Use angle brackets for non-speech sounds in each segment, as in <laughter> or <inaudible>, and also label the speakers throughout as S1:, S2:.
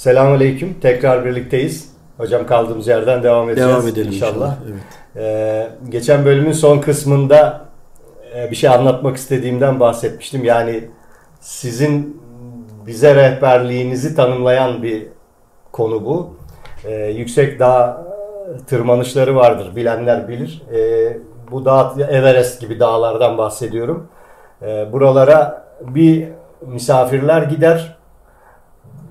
S1: Selamünaleyküm. Tekrar birlikteyiz. Hocam kaldığımız yerden devam edeceğiz.
S2: Devam edelim inşallah. inşallah.
S1: Evet. Ee, geçen bölümün son kısmında e, bir şey anlatmak istediğimden bahsetmiştim. Yani sizin bize rehberliğinizi tanımlayan bir konu bu. Ee, yüksek dağ tırmanışları vardır. Bilenler bilir. Ee, bu dağ Everest gibi dağlardan bahsediyorum. Ee, buralara bir misafirler gider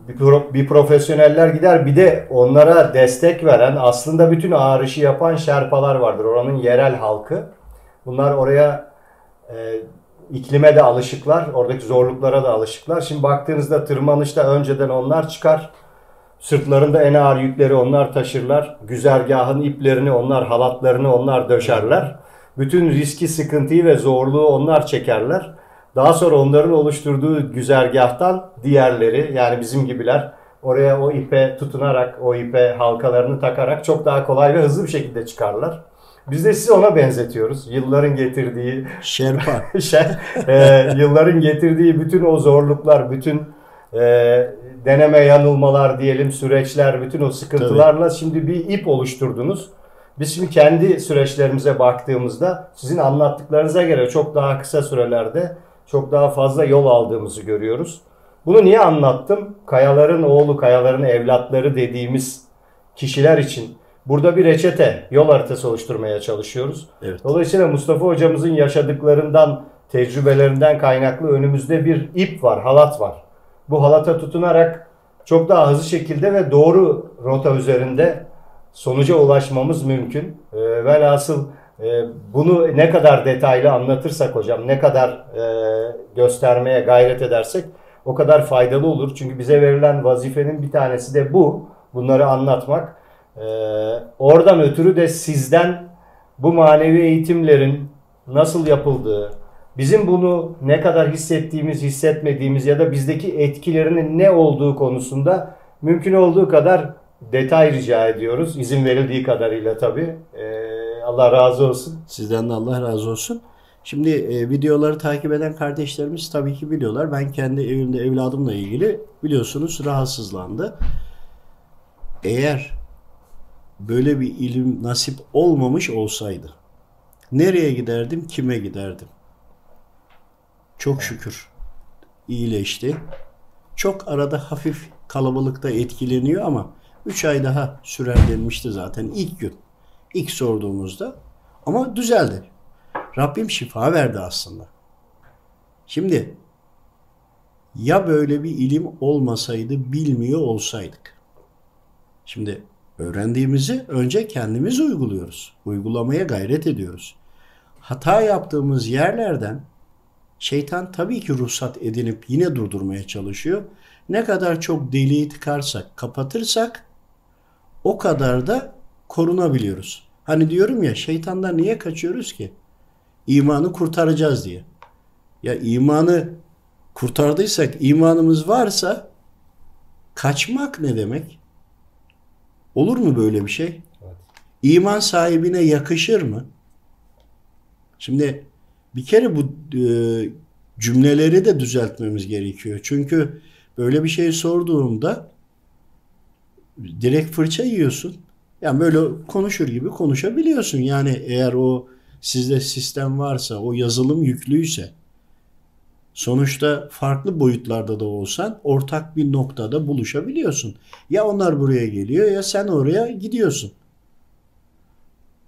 S1: bir, pro, bir profesyoneller gider bir de onlara destek veren aslında bütün ağır işi yapan şerpalar vardır. Oranın yerel halkı. Bunlar oraya e, iklime de alışıklar. Oradaki zorluklara da alışıklar. Şimdi baktığınızda tırmanışta önceden onlar çıkar. Sırtlarında en ağır yükleri onlar taşırlar. Güzergahın iplerini onlar, halatlarını onlar döşerler. Bütün riski, sıkıntıyı ve zorluğu onlar çekerler. Daha sonra onların oluşturduğu güzergahtan diğerleri yani bizim gibiler oraya o ipe tutunarak, o ipe halkalarını takarak çok daha kolay ve hızlı bir şekilde çıkarlar. Biz de sizi ona benzetiyoruz. Yılların getirdiği
S2: şerpa. <laughs>
S1: şey, e, yılların getirdiği bütün o zorluklar, bütün e, deneme yanılmalar diyelim, süreçler, bütün o sıkıntılarla Tabii. şimdi bir ip oluşturdunuz. Biz şimdi kendi süreçlerimize baktığımızda sizin anlattıklarınıza göre çok daha kısa sürelerde çok daha fazla yol aldığımızı görüyoruz. Bunu niye anlattım? Kayaların oğlu, kayaların evlatları dediğimiz kişiler için burada bir reçete, yol haritası oluşturmaya çalışıyoruz. Evet. Dolayısıyla Mustafa hocamızın yaşadıklarından, tecrübelerinden kaynaklı önümüzde bir ip var, halat var. Bu halata tutunarak çok daha hızlı şekilde ve doğru rota üzerinde sonuca ulaşmamız mümkün. E, velhasıl bunu ne kadar detaylı anlatırsak hocam, ne kadar e, göstermeye gayret edersek o kadar faydalı olur. Çünkü bize verilen vazifenin bir tanesi de bu. Bunları anlatmak. E, oradan ötürü de sizden bu manevi eğitimlerin nasıl yapıldığı, bizim bunu ne kadar hissettiğimiz, hissetmediğimiz ya da bizdeki etkilerinin ne olduğu konusunda mümkün olduğu kadar detay rica ediyoruz. İzin verildiği kadarıyla tabii. Ee, Allah razı olsun.
S2: Sizden de Allah razı olsun. Şimdi e, videoları takip eden kardeşlerimiz tabii ki biliyorlar. Ben kendi evimde evladımla ilgili biliyorsunuz rahatsızlandı. Eğer böyle bir ilim nasip olmamış olsaydı nereye giderdim, kime giderdim? Çok şükür iyileşti. Çok arada hafif kalabalıkta etkileniyor ama 3 ay daha sürer denmişti zaten ilk gün. İlk sorduğumuzda ama düzeldi. Rabbim şifa verdi aslında. Şimdi ya böyle bir ilim olmasaydı bilmiyor olsaydık. Şimdi öğrendiğimizi önce kendimiz uyguluyoruz. Uygulamaya gayret ediyoruz. Hata yaptığımız yerlerden şeytan tabii ki ruhsat edinip yine durdurmaya çalışıyor. Ne kadar çok deliği tıkarsak, kapatırsak o kadar da korunabiliyoruz. Hani diyorum ya şeytandan niye kaçıyoruz ki? İmanı kurtaracağız diye. Ya imanı kurtardıysak, imanımız varsa kaçmak ne demek? Olur mu böyle bir şey? İman sahibine yakışır mı? Şimdi bir kere bu e, cümleleri de düzeltmemiz gerekiyor. Çünkü böyle bir şey sorduğumda direkt fırça yiyorsun. Yani böyle konuşur gibi konuşabiliyorsun. Yani eğer o sizde sistem varsa, o yazılım yüklüyse sonuçta farklı boyutlarda da olsan ortak bir noktada buluşabiliyorsun. Ya onlar buraya geliyor ya sen oraya gidiyorsun.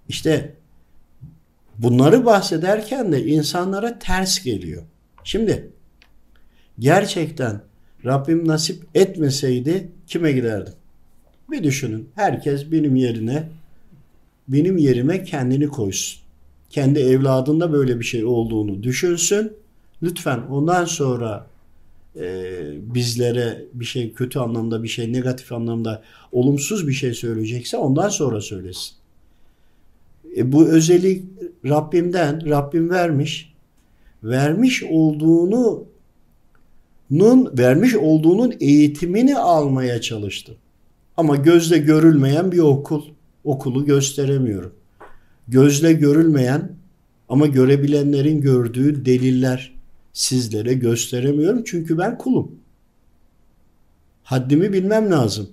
S2: İşte bunları bahsederken de insanlara ters geliyor. Şimdi gerçekten Rabbim nasip etmeseydi kime giderdim? Bir düşünün. Herkes benim yerine benim yerime kendini koysun. Kendi evladında böyle bir şey olduğunu düşünsün. Lütfen ondan sonra e, bizlere bir şey kötü anlamda bir şey negatif anlamda olumsuz bir şey söyleyecekse ondan sonra söylesin. E, bu özellik Rabbimden, Rabbim vermiş. Vermiş olduğunu nun vermiş olduğunun eğitimini almaya çalıştım. Ama gözle görülmeyen bir okul. Okulu gösteremiyorum. Gözle görülmeyen ama görebilenlerin gördüğü deliller sizlere gösteremiyorum. Çünkü ben kulum. Haddimi bilmem lazım.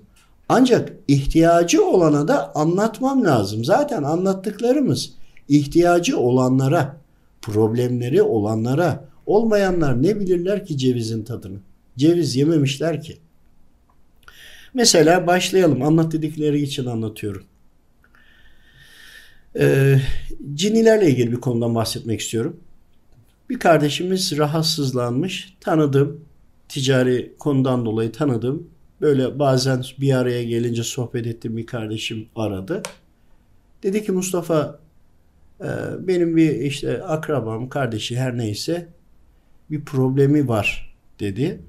S2: Ancak ihtiyacı olana da anlatmam lazım. Zaten anlattıklarımız ihtiyacı olanlara, problemleri olanlara, olmayanlar ne bilirler ki cevizin tadını? Ceviz yememişler ki. Mesela başlayalım. Anlat dedikleri için anlatıyorum. Ee, cinilerle ilgili bir konudan bahsetmek istiyorum. Bir kardeşimiz rahatsızlanmış. Tanıdım. Ticari konudan dolayı tanıdım. Böyle bazen bir araya gelince sohbet ettiğim bir kardeşim aradı. Dedi ki Mustafa e, benim bir işte akrabam, kardeşi her neyse bir problemi var dedi.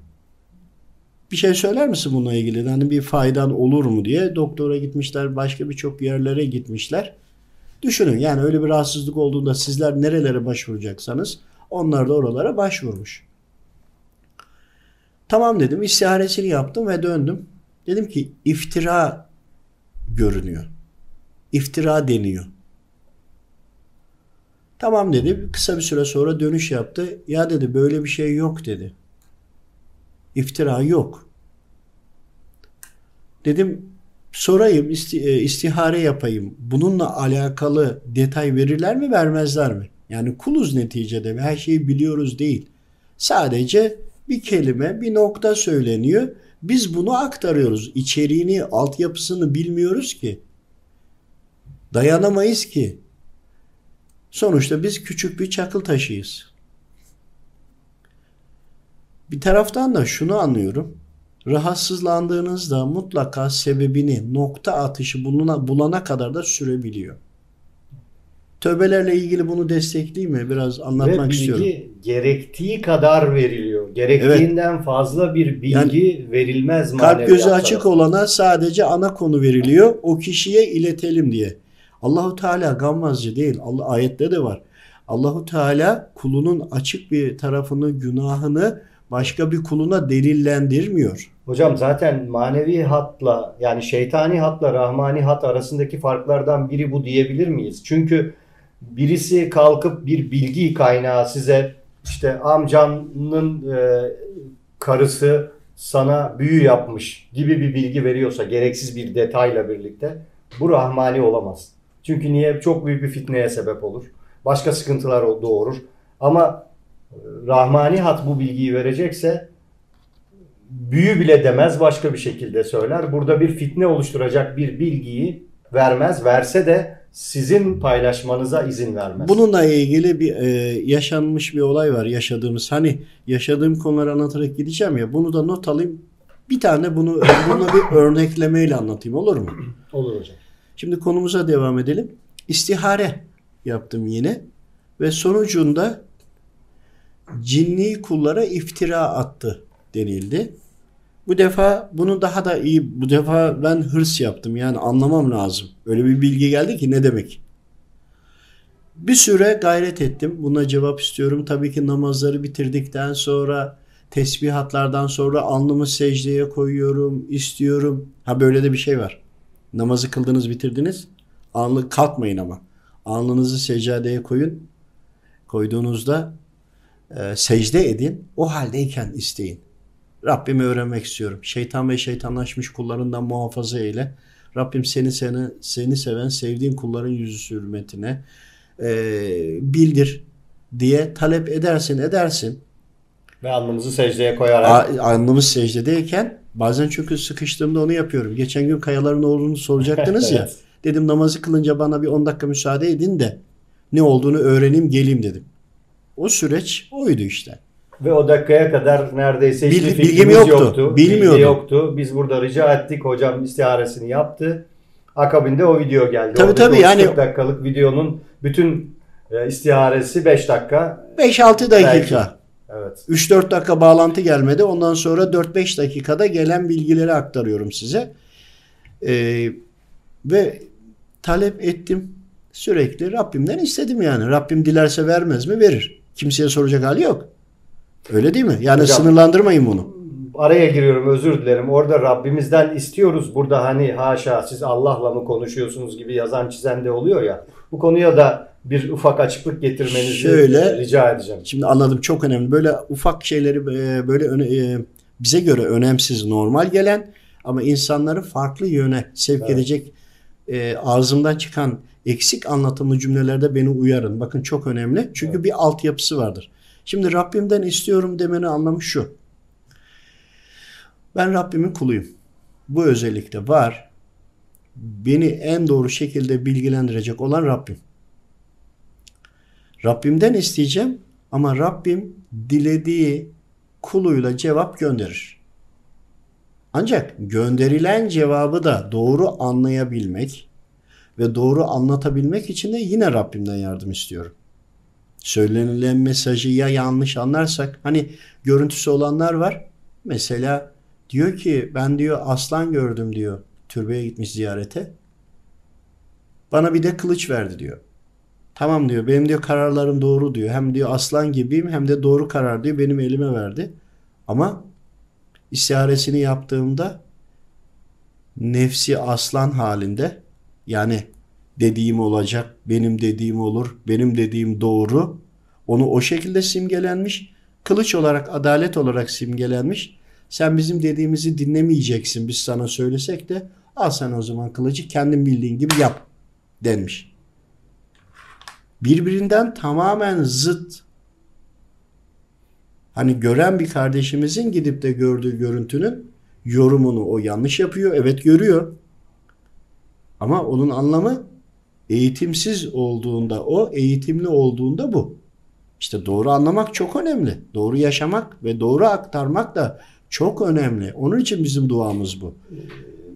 S2: Bir şey söyler misin bununla ilgili? Hani bir faydan olur mu diye doktora gitmişler, başka birçok yerlere gitmişler. Düşünün yani öyle bir rahatsızlık olduğunda sizler nerelere başvuracaksanız onlar da oralara başvurmuş. Tamam dedim istiharesini yaptım ve döndüm. Dedim ki iftira görünüyor. İftira deniyor. Tamam dedi. Kısa bir süre sonra dönüş yaptı. Ya dedi böyle bir şey yok dedi. İftira yok. Dedim sorayım e, istihare yapayım. Bununla alakalı detay verirler mi vermezler mi? Yani kuluz neticede her şeyi biliyoruz değil. Sadece bir kelime bir nokta söyleniyor. Biz bunu aktarıyoruz. İçeriğini altyapısını bilmiyoruz ki. Dayanamayız ki. Sonuçta biz küçük bir çakıl taşıyız. Bir taraftan da şunu anlıyorum. Rahatsızlandığınızda mutlaka sebebini nokta atışı buluna, bulana kadar da sürebiliyor. Tövbelerle ilgili bunu destekleyeyim mi? Biraz anlatmak Ve bilgi istiyorum.
S1: gerektiği kadar veriliyor. Gerektiğinden evet. fazla bir bilgi yani, verilmez
S2: Kalp gözü açık olana sadece ana konu veriliyor. O kişiye iletelim diye. Allahu Teala gammazcı değil. Allah ayette de var. Allahu Teala kulunun açık bir tarafını, günahını başka bir kuluna delillendirmiyor.
S1: Hocam zaten manevi hatla yani şeytani hatla rahmani hat arasındaki farklardan biri bu diyebilir miyiz? Çünkü birisi kalkıp bir bilgi kaynağı size işte amcanın e, karısı sana büyü yapmış gibi bir bilgi veriyorsa gereksiz bir detayla birlikte bu rahmani olamaz. Çünkü niye? Çok büyük bir fitneye sebep olur. Başka sıkıntılar doğurur. Ama Rahmani hat bu bilgiyi verecekse büyü bile demez başka bir şekilde söyler. Burada bir fitne oluşturacak bir bilgiyi vermez. Verse de sizin paylaşmanıza izin vermez.
S2: Bununla ilgili bir e, yaşanmış bir olay var yaşadığımız. Hani yaşadığım konuları anlatarak gideceğim ya bunu da not alayım. Bir tane bunu bunu bir <laughs> örneklemeyle anlatayım olur mu?
S1: Olur hocam.
S2: Şimdi konumuza devam edelim. İstihare yaptım yine ve sonucunda cinni kullara iftira attı denildi. Bu defa bunu daha da iyi, bu defa ben hırs yaptım yani anlamam lazım. Öyle bir bilgi geldi ki ne demek? Bir süre gayret ettim. Buna cevap istiyorum. Tabii ki namazları bitirdikten sonra tesbihatlardan sonra alnımı secdeye koyuyorum, istiyorum. Ha böyle de bir şey var. Namazı kıldınız bitirdiniz. Anlı kalkmayın ama. Alnınızı secdeye koyun. Koyduğunuzda e, secde edin. O haldeyken isteyin. Rabbimi öğrenmek istiyorum. Şeytan ve şeytanlaşmış kullarından muhafaza eyle. Rabbim seni seni seni seven sevdiğin kulların yüzü hürmetine e, bildir diye talep edersin edersin.
S1: Ve alnımızı secdeye koyarak.
S2: alnımız secdedeyken bazen çünkü sıkıştığımda onu yapıyorum. Geçen gün kayaların olduğunu soracaktınız ya. <laughs> Dedim namazı kılınca bana bir 10 dakika müsaade edin de ne olduğunu öğreneyim geleyim dedim. O süreç oydu işte.
S1: Ve o dakikaya kadar neredeyse hiçbir Bil, bilgim yoktu. yoktu. Bilmiyordum. Bilgi yoktu. Biz burada rica ettik. Hocam istiharesini yaptı. Akabinde o video geldi.
S2: Tabii tabii yani
S1: 40 dakikalık videonun bütün e, istiharesi 5 dakika.
S2: 5-6 dakika. Belki.
S1: Evet.
S2: 3-4 dakika bağlantı gelmedi. Ondan sonra 4-5 dakikada gelen bilgileri aktarıyorum size. Ee, ve talep ettim sürekli. Rabbimden istedim yani. Rabbim dilerse vermez mi? Verir. Kimseye soracak hali yok. Öyle değil mi? Yani Hocam, sınırlandırmayın bunu.
S1: Araya giriyorum özür dilerim. Orada Rabbimizden istiyoruz. Burada hani haşa siz Allah'la mı konuşuyorsunuz gibi yazan çizen de oluyor ya. Bu konuya da bir ufak açıklık getirmenizi Şöyle, rica edeceğim.
S2: Şimdi anladım çok önemli. Böyle ufak şeyleri e, böyle öne, bize göre önemsiz, normal gelen ama insanları farklı yöne sevk
S1: Evet.
S2: edecek e, ağzımdan çıkan eksik anlatımlı cümlelerde beni uyarın. Bakın çok önemli. Çünkü
S1: Evet.
S2: bir altyapısı vardır. Şimdi Rabbimden istiyorum demeni anlamı şu. Ben Rabbimin kuluyum. Bu özellikle var. Beni en doğru şekilde bilgilendirecek olan Rabbim. Rabbimden isteyeceğim ama Rabbim dilediği kuluyla cevap gönderir. Ancak gönderilen cevabı da doğru anlayabilmek ve doğru anlatabilmek için de yine Rabbimden yardım istiyorum. Söylenilen mesajı ya yanlış anlarsak hani görüntüsü olanlar var. Mesela diyor ki ben diyor aslan gördüm diyor türbeye gitmiş ziyarete. Bana bir de kılıç verdi diyor. Tamam diyor benim diyor kararlarım doğru diyor. Hem diyor aslan gibiyim hem de doğru karar diyor benim elime verdi. Ama istiharesini yaptığımda nefsi aslan halinde yani dediğim olacak, benim dediğim olur, benim dediğim doğru. Onu o şekilde simgelenmiş. Kılıç olarak, adalet olarak simgelenmiş. Sen bizim dediğimizi dinlemeyeceksin biz sana söylesek de al sen o zaman kılıcı kendin bildiğin gibi yap denmiş. Birbirinden tamamen zıt Hani gören bir kardeşimizin gidip de gördüğü görüntünün yorumunu o yanlış yapıyor. Evet görüyor. Ama onun anlamı eğitimsiz olduğunda o, eğitimli olduğunda bu. İşte doğru anlamak çok önemli. Doğru yaşamak ve doğru aktarmak da çok önemli. Onun için bizim duamız bu.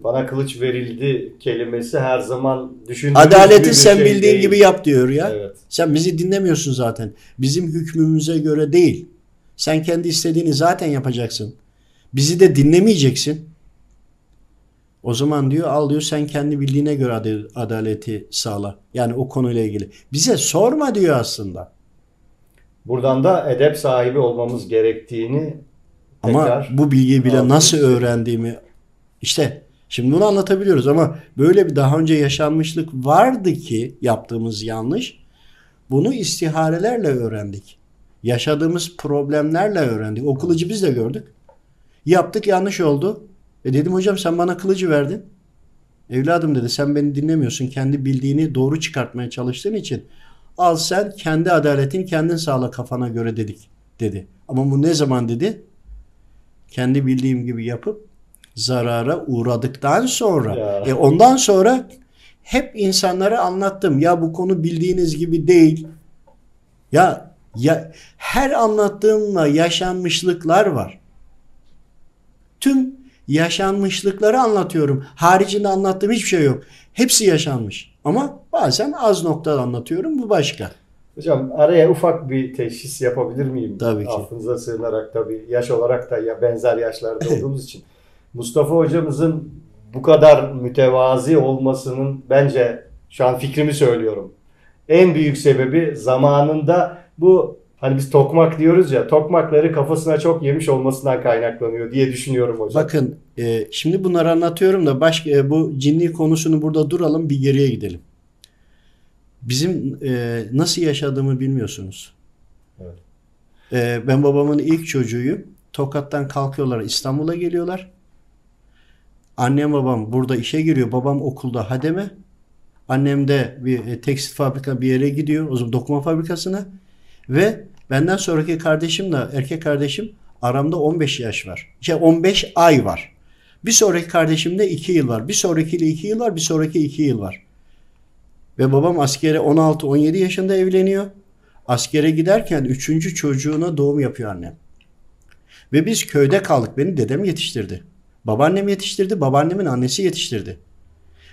S1: Bana kılıç verildi kelimesi her zaman düşündüğümüz
S2: Adaleti sen
S1: şey
S2: bildiğin
S1: değil.
S2: gibi yap diyor ya.
S1: Evet.
S2: Sen bizi dinlemiyorsun zaten. Bizim hükmümüze göre değil. Sen kendi istediğini zaten yapacaksın. Bizi de dinlemeyeceksin. O zaman diyor al diyor sen kendi bildiğine göre ad- adaleti sağla. Yani o konuyla ilgili. Bize sorma diyor aslında.
S1: Buradan da edep sahibi olmamız gerektiğini
S2: Ama bu bilgiyi bile nasıl öğrendiğimi işte şimdi bunu anlatabiliyoruz ama böyle bir daha önce yaşanmışlık vardı ki yaptığımız yanlış. Bunu istiharelerle öğrendik. Yaşadığımız problemlerle öğrendik. O kılıcı biz de gördük. Yaptık yanlış oldu. E dedim hocam sen bana kılıcı verdin. Evladım dedi sen beni dinlemiyorsun. Kendi bildiğini doğru çıkartmaya çalıştığın için. Al sen kendi adaletini kendin sağla kafana göre dedik dedi. Ama bu ne zaman dedi? Kendi bildiğim gibi yapıp zarara uğradıktan sonra.
S1: Ya.
S2: E ondan sonra hep insanlara anlattım. Ya bu konu bildiğiniz gibi değil. Ya ya her anlattığımla yaşanmışlıklar var. Tüm yaşanmışlıkları anlatıyorum. Haricinde anlattığım hiçbir şey yok. Hepsi yaşanmış. Ama bazen az noktada anlatıyorum. Bu başka.
S1: Hocam araya ufak bir teşhis yapabilir miyim?
S2: Tabii ki.
S1: Affınıza sığınarak tabii yaş olarak da ya benzer yaşlarda <laughs> olduğumuz için. Mustafa hocamızın bu kadar mütevazi olmasının bence şu an fikrimi söylüyorum. En büyük sebebi zamanında bu hani biz tokmak diyoruz ya tokmakları kafasına çok yemiş olmasından kaynaklanıyor diye düşünüyorum hocam.
S2: Bakın e, şimdi bunları anlatıyorum da başka e, bu cinli konusunu burada duralım bir geriye gidelim. Bizim e, nasıl yaşadığımı bilmiyorsunuz.
S1: Evet.
S2: E, ben babamın ilk çocuğuyum. Tokat'tan kalkıyorlar İstanbul'a geliyorlar. Annem babam burada işe giriyor. Babam okulda hademe. Annem de bir e, tekstil fabrika bir yere gidiyor. O zaman dokuma fabrikasına. Ve benden sonraki kardeşimle erkek kardeşim aramda 15 yaş var. Şey 15 ay var. Bir sonraki kardeşimde 2 yıl var. Bir sonrakiyle 2 yıl var. Bir sonraki 2 yıl var. Ve babam askere 16-17 yaşında evleniyor. Askere giderken 3. çocuğuna doğum yapıyor annem. Ve biz köyde kaldık. Beni dedem yetiştirdi. Babaannem yetiştirdi. Babaannemin annesi yetiştirdi.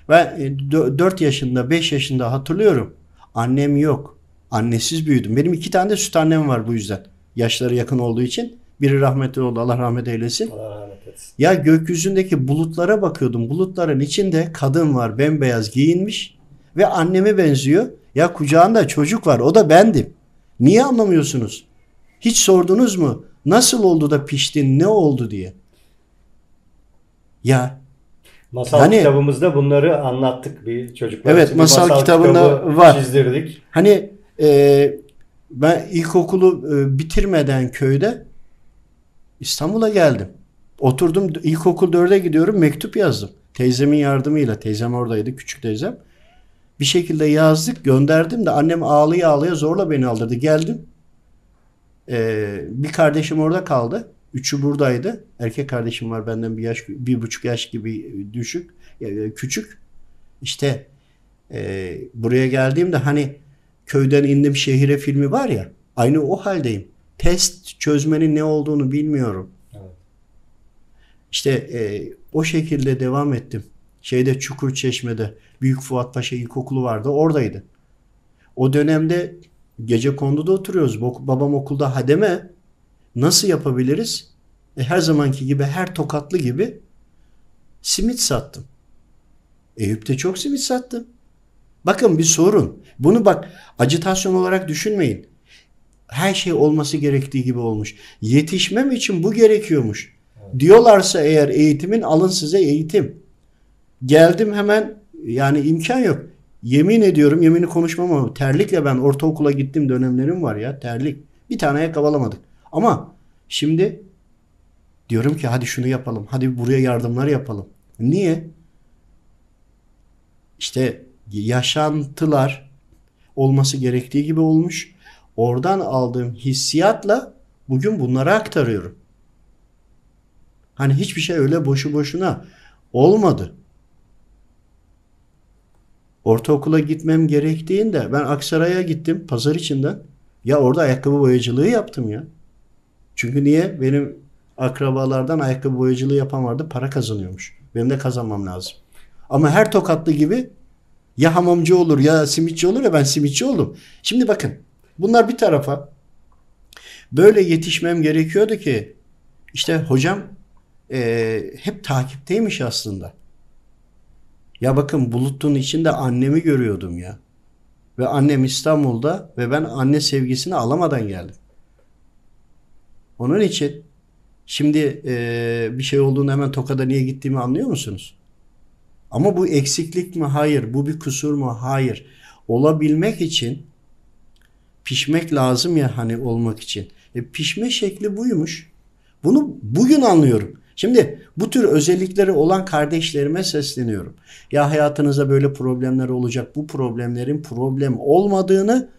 S2: Ben 4 yaşında 5 yaşında hatırlıyorum. Annem yok. Annesiz büyüdüm. Benim iki tane de süt annem var bu yüzden. Yaşları yakın olduğu için. Biri rahmetli oldu. Allah rahmet eylesin.
S1: Allah rahmet etsin.
S2: Ya gökyüzündeki bulutlara bakıyordum. Bulutların içinde kadın var bembeyaz giyinmiş ve anneme benziyor. Ya kucağında çocuk var o da bendim. Niye anlamıyorsunuz? Hiç sordunuz mu? Nasıl oldu da piştin ne oldu diye. Ya
S1: Masal
S2: Hani-
S1: kitabımızda bunları anlattık bir çocuklar
S2: Evet,
S1: bir
S2: masal kitabında
S1: kitabı
S2: var.
S1: Çizdirdik.
S2: hani e, ben ilkokulu e, bitirmeden köyde İstanbul'a geldim. Oturdum ilkokul 4'e gidiyorum mektup yazdım. Teyzemin yardımıyla. Teyzem oradaydı küçük teyzem. Bir şekilde yazdık gönderdim de annem ağlaya ağlaya zorla beni aldırdı. Geldim. Ee, bir kardeşim orada kaldı. Üçü buradaydı. Erkek kardeşim var benden bir yaş, bir buçuk yaş gibi düşük, küçük. İşte e, buraya geldiğimde hani köyden indim şehire filmi var ya. Aynı o haldeyim. Test çözmenin ne olduğunu bilmiyorum. Evet. İşte e, o şekilde devam ettim. Şeyde Çukur Çeşme'de Büyük Fuat Paşa İlkokulu vardı. Oradaydı. O dönemde gece konduda oturuyoruz. Babam okulda hademe. Nasıl yapabiliriz? E, her zamanki gibi her tokatlı gibi simit sattım. Eyüp'te çok simit sattım. Bakın bir sorun. Bunu bak acitasyon olarak düşünmeyin. Her şey olması gerektiği gibi olmuş. Yetişmem için bu gerekiyormuş. Diyorlarsa eğer eğitimin alın size eğitim. Geldim hemen yani imkan yok. Yemin ediyorum yemini konuşmam ama terlikle ben ortaokula gittim dönemlerim var ya terlik. Bir tane ayakkabı alamadık. Ama şimdi diyorum ki hadi şunu yapalım. Hadi buraya yardımlar yapalım. Niye? İşte yaşantılar olması gerektiği gibi olmuş. Oradan aldığım hissiyatla bugün bunları aktarıyorum. Hani hiçbir şey öyle boşu boşuna olmadı. Ortaokula gitmem gerektiğinde ben Aksaray'a gittim pazar içinden. Ya orada ayakkabı boyacılığı yaptım ya. Çünkü niye? Benim akrabalardan ayakkabı boyacılığı yapan vardı. Para kazanıyormuş. Benim de kazanmam lazım. Ama her tokatlı gibi ya hamamcı olur ya simitçi olur ya ben simitçi oldum. Şimdi bakın bunlar bir tarafa böyle yetişmem gerekiyordu ki işte hocam e, hep takipteymiş aslında. Ya bakın bulutun içinde annemi görüyordum ya. Ve annem İstanbul'da ve ben anne sevgisini alamadan geldim. Onun için şimdi e, bir şey olduğunu hemen Tokat'a niye gittiğimi anlıyor musunuz? Ama bu eksiklik mi? Hayır. Bu bir kusur mu? Hayır. Olabilmek için pişmek lazım ya hani olmak için. E, pişme şekli buymuş. Bunu bugün anlıyorum. Şimdi bu tür özellikleri olan kardeşlerime sesleniyorum. Ya hayatınızda böyle problemler olacak. Bu problemlerin problem olmadığını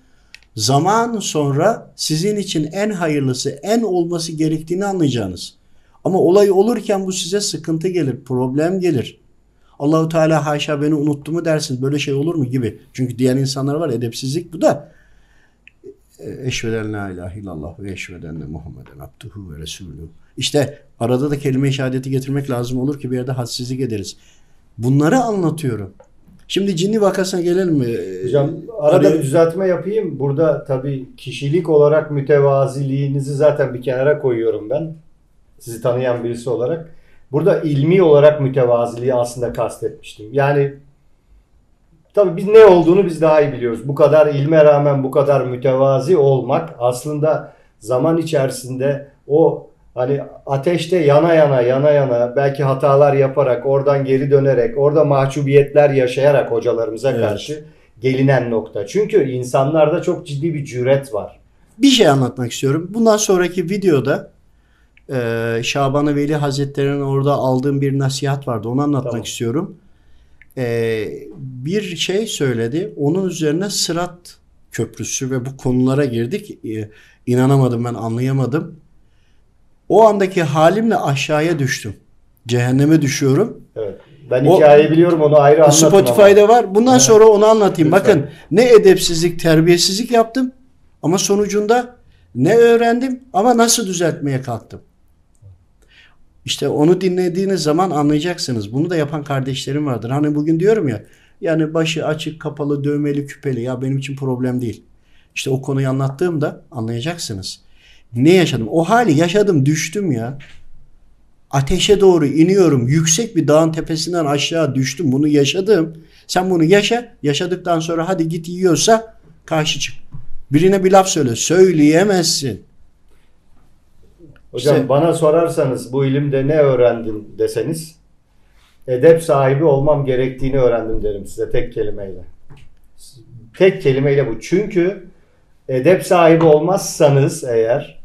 S2: zaman sonra sizin için en hayırlısı, en olması gerektiğini anlayacağınız. Ama olay olurken bu size sıkıntı gelir, problem gelir. Allahu Teala haşa beni unuttu mu dersin. Böyle şey olur mu gibi. Çünkü diğer insanlar var edepsizlik bu da. E, eşveden la ilahe illallah ve eşveden de Muhammeden abduhu ve resulü. İşte arada da kelime-i şehadeti getirmek lazım olur ki bir yerde hadsizlik ederiz. Bunları anlatıyorum. Şimdi cinni vakasına gelelim mi?
S1: Hocam arada Araya... bir düzeltme yapayım. Burada tabii kişilik olarak mütevaziliğinizi zaten bir kenara koyuyorum ben. Sizi tanıyan birisi olarak. Burada ilmi olarak mütevaziliği aslında kastetmiştim. Yani tabii biz ne olduğunu biz daha iyi biliyoruz. Bu kadar ilme rağmen bu kadar mütevazi olmak aslında zaman içerisinde o hani ateşte yana yana yana yana belki hatalar yaparak oradan geri dönerek orada mahcubiyetler yaşayarak hocalarımıza evet. karşı gelinen nokta. Çünkü insanlarda çok ciddi bir cüret var.
S2: Bir şey anlatmak istiyorum. Bundan sonraki videoda e, Şaban-ı Veli Hazretleri'nin orada aldığım bir nasihat vardı. Onu anlatmak tamam. istiyorum. E, bir şey söyledi. Onun üzerine Sırat Köprüsü ve bu konulara girdik. E, inanamadım ben anlayamadım. O andaki halimle aşağıya düştüm. Cehenneme düşüyorum.
S1: Evet. Ben hikayeyi o, biliyorum onu ayrı anlatın
S2: Spotify'da ama. var. Bundan evet. sonra onu anlatayım. Lütfen. Bakın ne edepsizlik, terbiyesizlik yaptım ama sonucunda ne öğrendim ama nasıl düzeltmeye kalktım. İşte onu dinlediğiniz zaman anlayacaksınız. Bunu da yapan kardeşlerim vardır. Hani bugün diyorum ya yani başı açık, kapalı, dövmeli, küpeli ya benim için problem değil. İşte o konuyu anlattığımda anlayacaksınız. Ne yaşadım? O hali yaşadım, düştüm ya. Ateşe doğru iniyorum. Yüksek bir dağın tepesinden aşağı düştüm. Bunu yaşadım. Sen bunu yaşa. Yaşadıktan sonra hadi git yiyorsa karşı çık. Birine bir laf söyle. Söyleyemezsin.
S1: Hocam işte, bana sorarsanız bu ilimde ne öğrendin deseniz edep sahibi olmam gerektiğini öğrendim derim size tek kelimeyle. Tek kelimeyle bu. Çünkü edep sahibi olmazsanız eğer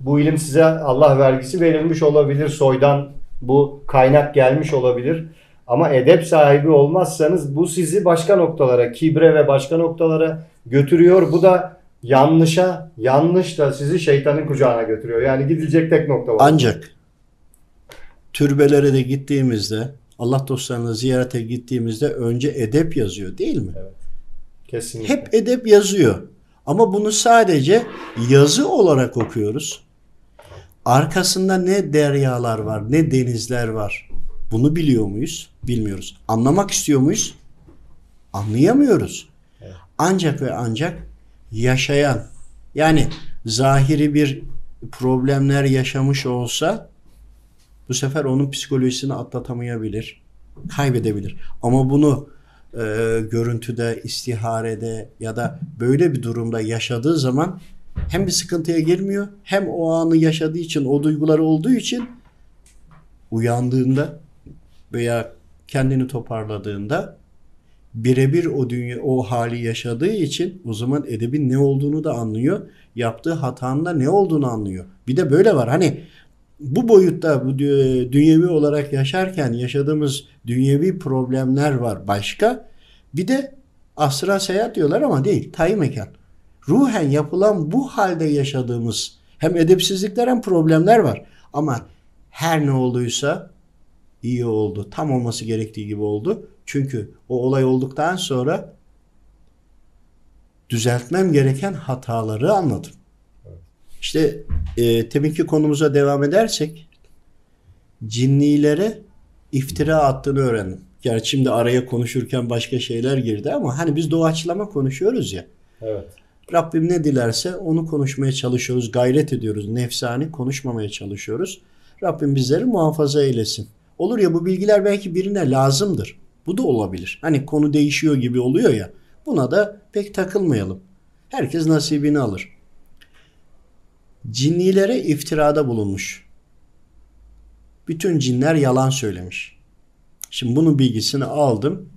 S1: bu ilim size Allah vergisi verilmiş olabilir soydan bu kaynak gelmiş olabilir. Ama edep sahibi olmazsanız bu sizi başka noktalara, kibre ve başka noktalara götürüyor. Bu da yanlışa, yanlış da sizi şeytanın kucağına götürüyor. Yani gidilecek tek nokta var.
S2: Ancak türbelere de gittiğimizde Allah dostlarını ziyarete gittiğimizde önce edep yazıyor değil mi?
S1: Kesinlikle.
S2: Hep edep yazıyor. Ama bunu sadece yazı olarak okuyoruz. Arkasında ne deryalar var, ne denizler var. Bunu biliyor muyuz? Bilmiyoruz. Anlamak istiyor muyuz? Anlayamıyoruz. Ancak ve ancak yaşayan yani zahiri bir problemler yaşamış olsa bu sefer onun psikolojisini atlatamayabilir, kaybedebilir. Ama bunu e, görüntüde, istiharede ya da böyle bir durumda yaşadığı zaman hem bir sıkıntıya girmiyor hem o anı yaşadığı için, o duyguları olduğu için uyandığında veya kendini toparladığında birebir o dünya o hali yaşadığı için o zaman edebin ne olduğunu da anlıyor. Yaptığı hatanın da ne olduğunu anlıyor. Bir de böyle var. Hani bu boyutta bu dü- dünyevi olarak yaşarken yaşadığımız dünyevi problemler var başka. Bir de asra seyahat diyorlar ama değil. Tayi mekan. Ruhen yapılan bu halde yaşadığımız hem edepsizlikler hem problemler var. Ama her ne olduysa iyi oldu. Tam olması gerektiği gibi oldu. Çünkü o olay olduktan sonra düzeltmem gereken hataları anladım. İşte e, teminki konumuza devam edersek cinnilere iftira attığını öğrendim. Gerçi şimdi araya konuşurken başka şeyler girdi ama hani biz doğaçlama konuşuyoruz ya.
S1: Evet.
S2: Rabbim ne dilerse onu konuşmaya çalışıyoruz, gayret ediyoruz. Nefsani konuşmamaya çalışıyoruz. Rabbim bizleri muhafaza eylesin. Olur ya bu bilgiler belki birine lazımdır. Bu da olabilir. Hani konu değişiyor gibi oluyor ya. Buna da pek takılmayalım. Herkes nasibini alır. Cinnilere iftirada bulunmuş. Bütün cinler yalan söylemiş. Şimdi bunun bilgisini aldım.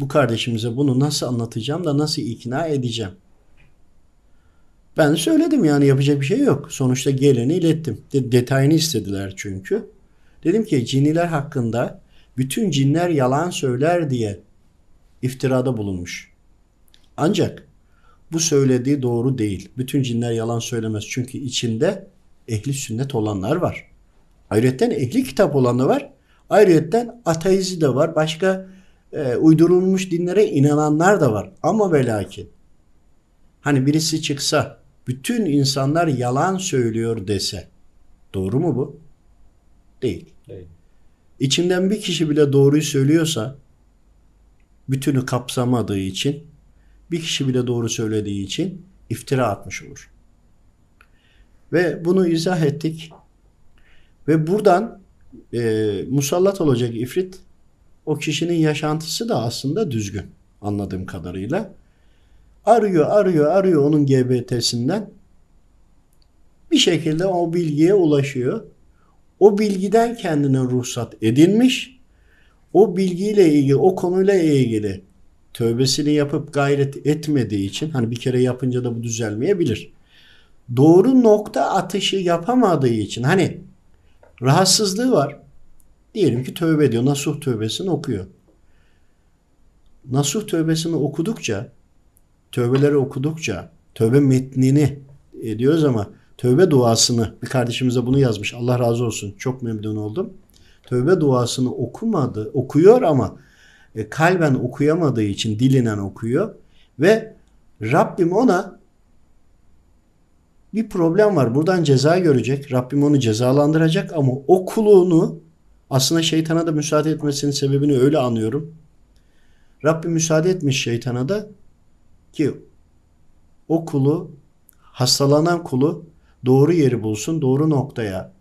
S2: Bu kardeşimize bunu nasıl anlatacağım da nasıl ikna edeceğim? Ben söyledim yani yapacak bir şey yok. Sonuçta geleni ilettim. De- detayını istediler çünkü. Dedim ki cinniler hakkında bütün cinler yalan söyler diye iftirada bulunmuş. Ancak bu söylediği doğru değil. Bütün cinler yalan söylemez. Çünkü içinde ehli sünnet olanlar var. Ayrıca ehli kitap olanı var. Ayrıca ateizi de var. Başka e, uydurulmuş dinlere inananlar da var. Ama ve lakin hani birisi çıksa bütün insanlar yalan söylüyor dese doğru mu bu? Değil.
S1: Değil.
S2: İçinden bir kişi bile doğruyu söylüyorsa bütünü kapsamadığı için bir kişi bile doğru söylediği için iftira atmış olur. Ve bunu izah ettik. Ve buradan e, musallat olacak ifrit o kişinin yaşantısı da aslında düzgün anladığım kadarıyla. Arıyor, arıyor, arıyor onun GBT'sinden. Bir şekilde o bilgiye ulaşıyor. O bilgiden kendine ruhsat edinmiş. O bilgiyle ilgili, o konuyla ilgili tövbesini yapıp gayret etmediği için hani bir kere yapınca da bu düzelmeyebilir. Doğru nokta atışı yapamadığı için hani rahatsızlığı var. Diyelim ki tövbe ediyor. Nasuh tövbesini okuyor. Nasuh tövbesini okudukça, tövbeleri okudukça, tövbe metnini ediyoruz ama tövbe duasını bir kardeşimize bunu yazmış. Allah razı olsun. Çok memnun oldum. Tövbe duasını okumadı, okuyor ama e, kalben okuyamadığı için dilinen okuyor ve Rabbim ona bir problem var. Buradan ceza görecek. Rabbim onu cezalandıracak ama o kulluğunu aslında şeytana da müsaade etmesinin sebebini öyle anlıyorum. Rabbim müsaade etmiş şeytana da ki o kulu hastalanan kulu doğru yeri bulsun, doğru noktaya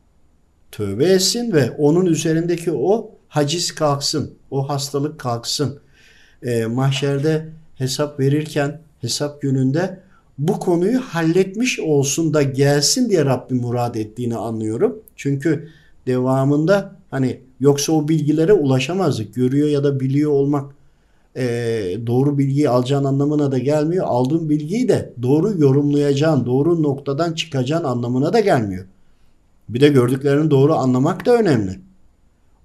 S2: tövbe etsin ve onun üzerindeki o haciz kalksın, o hastalık kalksın. E, mahşerde hesap verirken, hesap gününde bu konuyu halletmiş olsun da gelsin diye Rabbim murad ettiğini anlıyorum. Çünkü devamında hani yoksa o bilgilere ulaşamazdık. Görüyor ya da biliyor olmak e, doğru bilgiyi alacağın anlamına da gelmiyor. Aldığın bilgiyi de doğru yorumlayacağın, doğru noktadan çıkacağın anlamına da gelmiyor. Bir de gördüklerini doğru anlamak da önemli.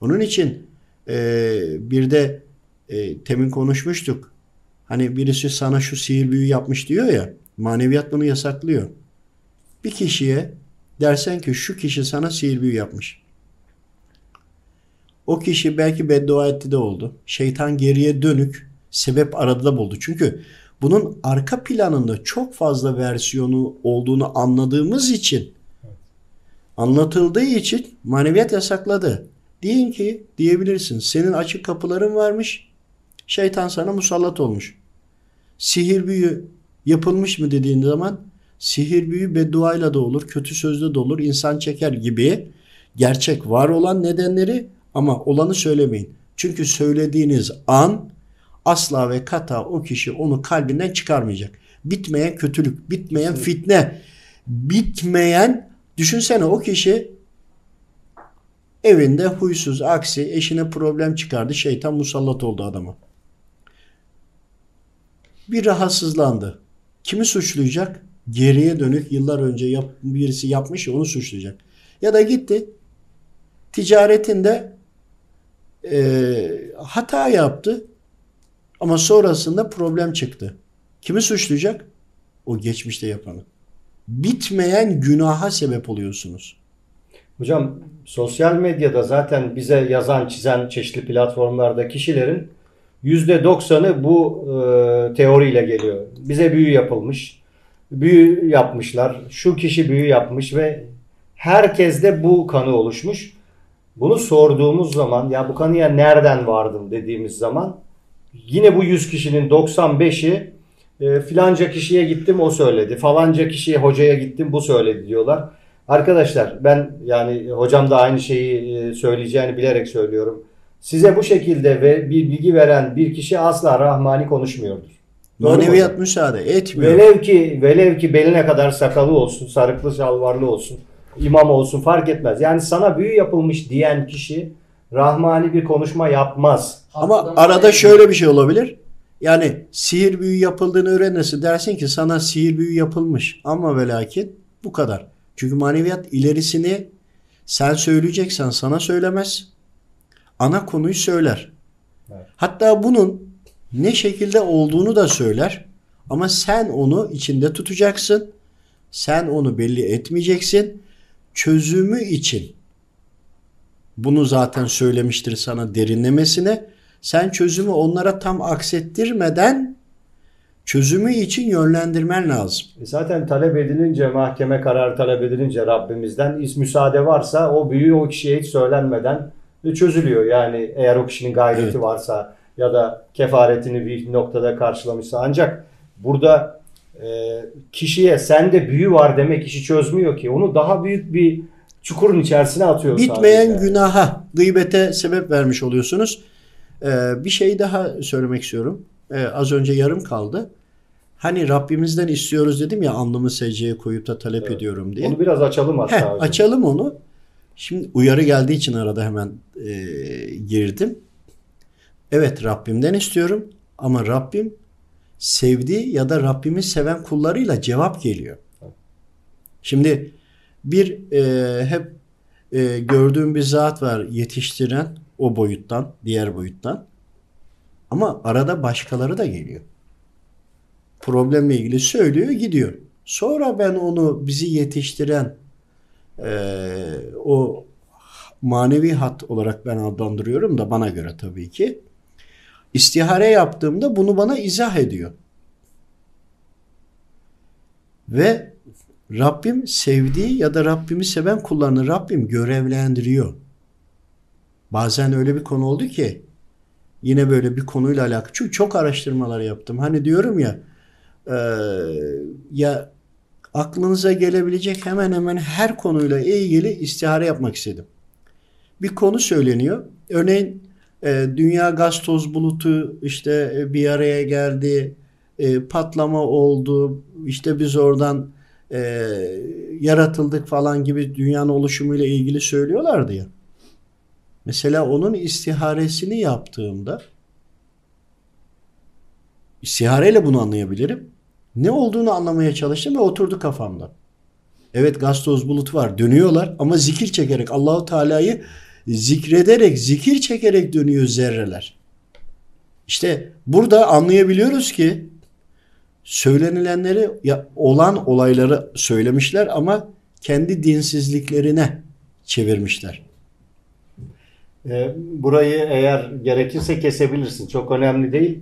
S2: Onun için e, bir de e, temin konuşmuştuk. Hani birisi sana şu sihir büyü yapmış diyor ya. Maneviyat bunu yasaklıyor. Bir kişiye dersen ki şu kişi sana sihir büyü yapmış. O kişi belki beddua etti de oldu. Şeytan geriye dönük sebep aradı da buldu. Çünkü bunun arka planında çok fazla versiyonu olduğunu anladığımız için anlatıldığı için maneviyat yasakladı. Deyin ki diyebilirsin senin açık kapıların varmış şeytan sana musallat olmuş. Sihir büyü yapılmış mı dediğin zaman sihir büyü bedduayla da olur, kötü sözle de olur, insan çeker gibi gerçek var olan nedenleri ama olanı söylemeyin. Çünkü söylediğiniz an asla ve kata o kişi onu kalbinden çıkarmayacak. Bitmeyen kötülük, bitmeyen fitne, bitmeyen düşünsene o kişi evinde huysuz, aksi, eşine problem çıkardı. Şeytan musallat oldu adama. Bir rahatsızlandı. Kimi suçlayacak? Geriye dönük yıllar önce yap, birisi yapmış ya onu suçlayacak. Ya da gitti ticaretinde e, hata yaptı ama sonrasında problem çıktı. Kimi suçlayacak? O geçmişte yapanı. Bitmeyen günaha sebep oluyorsunuz.
S1: Hocam sosyal medyada zaten bize yazan çizen çeşitli platformlarda kişilerin %90'ı bu e, teoriyle geliyor. Bize büyü yapılmış. Büyü yapmışlar. Şu kişi büyü yapmış ve herkeste bu kanı oluşmuş. Bunu sorduğumuz zaman ya bu kanıya nereden vardın dediğimiz zaman yine bu 100 kişinin 95'i e, filanca kişiye gittim o söyledi. Falanca kişiye hocaya gittim bu söyledi diyorlar. Arkadaşlar ben yani hocam da aynı şeyi e, söyleyeceğini bilerek söylüyorum. Size bu şekilde ve bir bilgi veren bir kişi asla rahmani konuşmuyordur.
S2: Maneviyat müsaade etmiyor.
S1: Velev ki velev ki beline kadar sakalı olsun, sarıklı şalvarlı olsun, imam olsun fark etmez. Yani sana büyü yapılmış diyen kişi rahmani bir konuşma yapmaz.
S2: Ama arada şöyle bir şey olabilir. Yani sihir büyü yapıldığını öğrenirse dersin ki sana sihir büyü yapılmış. Ama ve lakin bu kadar. Çünkü maneviyat ilerisini sen söyleyeceksen sana söylemez. Ana konuyu söyler.
S1: Evet.
S2: Hatta bunun ne şekilde olduğunu da söyler. Ama sen onu içinde tutacaksın. Sen onu belli etmeyeceksin. Çözümü için bunu zaten söylemiştir sana derinlemesine. Sen çözümü onlara tam aksettirmeden çözümü için yönlendirmen lazım.
S1: E Zaten talep edilince mahkeme kararı talep edilince Rabbimizden is müsaade varsa o büyü o kişiye hiç söylenmeden çözülüyor. Yani eğer o kişinin gayreti
S2: Evet.
S1: varsa ya da kefaretini bir noktada karşılamışsa ancak burada kişiye sende büyü var demek işi çözmüyor ki. Onu daha büyük bir çukurun içerisine atıyor
S2: Bitmeyen
S1: sadece.
S2: günaha, gıybete sebep vermiş oluyorsunuz. Ee, bir şey daha söylemek istiyorum. Ee, az önce yarım kaldı. Hani Rabbimizden istiyoruz dedim ya alnımı secdeye koyup da talep
S1: Evet.
S2: ediyorum diye.
S1: Onu biraz açalım hatta.
S2: Heh,
S1: hocam.
S2: açalım onu. Şimdi uyarı geldiği için arada hemen e, girdim. Evet Rabbimden istiyorum ama Rabbim sevdiği ya da Rabbimi seven kullarıyla cevap geliyor. Şimdi bir e, hep e, gördüğüm bir zat var yetiştiren o boyuttan, diğer boyuttan. Ama arada başkaları da geliyor. Problemle ilgili söylüyor, gidiyor. Sonra ben onu bizi yetiştiren ee, o manevi hat olarak ben adlandırıyorum da bana göre tabii ki. İstihare yaptığımda bunu bana izah ediyor. Ve Rabbim sevdiği ya da Rabbimi seven kullarını Rabbim görevlendiriyor. Bazen öyle bir konu oldu ki yine böyle bir konuyla alakalı. Çünkü çok araştırmalar yaptım. Hani diyorum ya e, ya aklınıza gelebilecek hemen hemen her konuyla ilgili istihare yapmak istedim. Bir konu söyleniyor. Örneğin e, dünya gaz toz bulutu işte e, bir araya geldi, e, patlama oldu, işte biz oradan e, yaratıldık falan gibi dünyanın oluşumuyla ilgili söylüyorlardı ya. Mesela onun istiharesini yaptığımda istihareyle bunu anlayabilirim. Ne olduğunu anlamaya çalıştım ve oturdu kafamda. Evet gaz toz bulut var. Dönüyorlar ama zikir çekerek Allahu Teala'yı zikrederek, zikir çekerek dönüyor zerreler. İşte burada anlayabiliyoruz ki söylenilenleri ya olan olayları söylemişler ama kendi dinsizliklerine çevirmişler.
S1: E, burayı eğer gerekirse kesebilirsin. Çok önemli değil.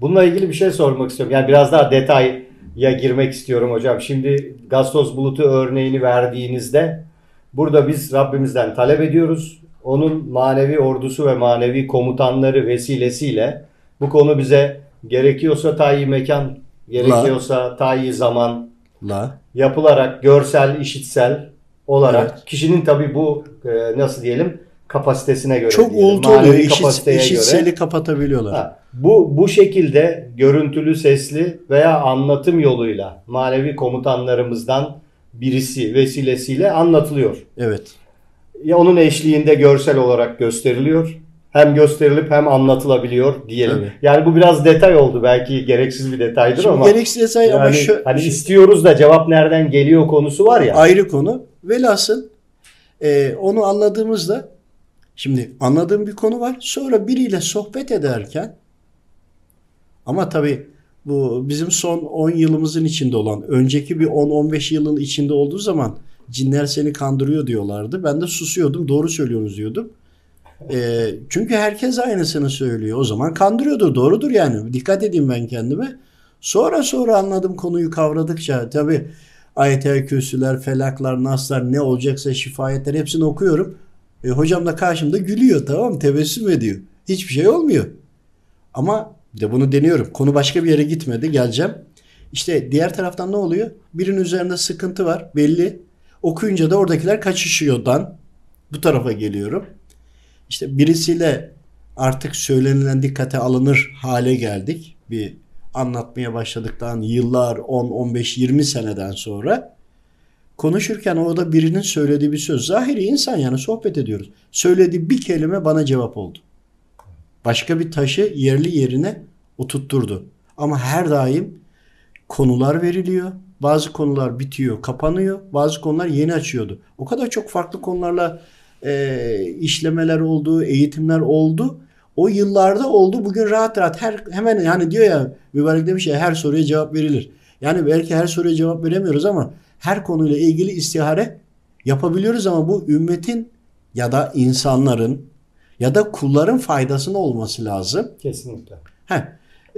S1: Bununla ilgili bir şey sormak istiyorum. Yani biraz daha detaya girmek istiyorum hocam. Şimdi Gastos Bulut'u örneğini verdiğinizde burada biz Rabbimizden talep ediyoruz. Onun manevi ordusu ve manevi komutanları vesilesiyle bu konu bize gerekiyorsa tayyi mekan, gerekiyorsa tayyi zaman
S2: La.
S1: yapılarak görsel, işitsel olarak
S2: Evet.
S1: kişinin tabii bu e, nasıl diyelim kapasitesine göre
S2: Çok
S1: manevi
S2: oluyor. Eşit,
S1: kapasiteye göre.
S2: kapatabiliyorlar.
S1: Ha, bu bu şekilde görüntülü, sesli veya anlatım yoluyla manevi komutanlarımızdan birisi vesilesiyle anlatılıyor.
S2: Evet.
S1: Ya onun eşliğinde görsel olarak gösteriliyor. Hem gösterilip hem anlatılabiliyor diyelim.
S2: Tabii.
S1: Yani bu biraz detay oldu. Belki gereksiz bir detaydır
S2: Şimdi
S1: ama
S2: gereksiz detay ama
S1: yani
S2: şu,
S1: hani istiyoruz da cevap nereden geliyor konusu var ya.
S2: ayrı konu. Velhasıl e, onu anladığımızda şimdi anladığım bir konu var. Sonra biriyle sohbet ederken ama tabii bu bizim son 10 yılımızın içinde olan önceki bir 10-15 yılın içinde olduğu zaman cinler seni kandırıyor diyorlardı. Ben de susuyordum. Doğru söylüyorsunuz diyordum. E, çünkü herkes aynısını söylüyor. O zaman kandırıyordur. Doğrudur yani. Dikkat edeyim ben kendime. Sonra sonra anladım konuyu kavradıkça. Tabii ayet-el kürsüler, felaklar, naslar ne olacaksa şifayetler hepsini okuyorum. E, hocam da karşımda gülüyor tamam? Tebessüm ediyor. Hiçbir şey olmuyor. Ama de bunu deniyorum. Konu başka bir yere gitmedi. Geleceğim. İşte diğer taraftan ne oluyor? Birinin üzerinde sıkıntı var. Belli. Okuyunca da oradakiler kaçışıyordan bu tarafa geliyorum. İşte birisiyle artık söylenilen dikkate alınır hale geldik. Bir anlatmaya başladıktan yıllar 10, 15, 20 seneden sonra konuşurken orada birinin söylediği bir söz. Zahiri insan yani sohbet ediyoruz. Söylediği bir kelime bana cevap oldu. Başka bir taşı yerli yerine oturtturdu. Ama her daim konular veriliyor. Bazı konular bitiyor, kapanıyor. Bazı konular yeni açıyordu. O kadar çok farklı konularla e, işlemeler oldu, eğitimler oldu. O yıllarda oldu. Bugün rahat rahat her hemen yani diyor ya mübarek demiş ya her soruya cevap verilir. Yani belki her soruya cevap veremiyoruz ama her konuyla ilgili istihare yapabiliyoruz ama bu ümmetin ya da insanların ya da kulların faydasına olması lazım.
S1: Kesinlikle.
S2: Heh,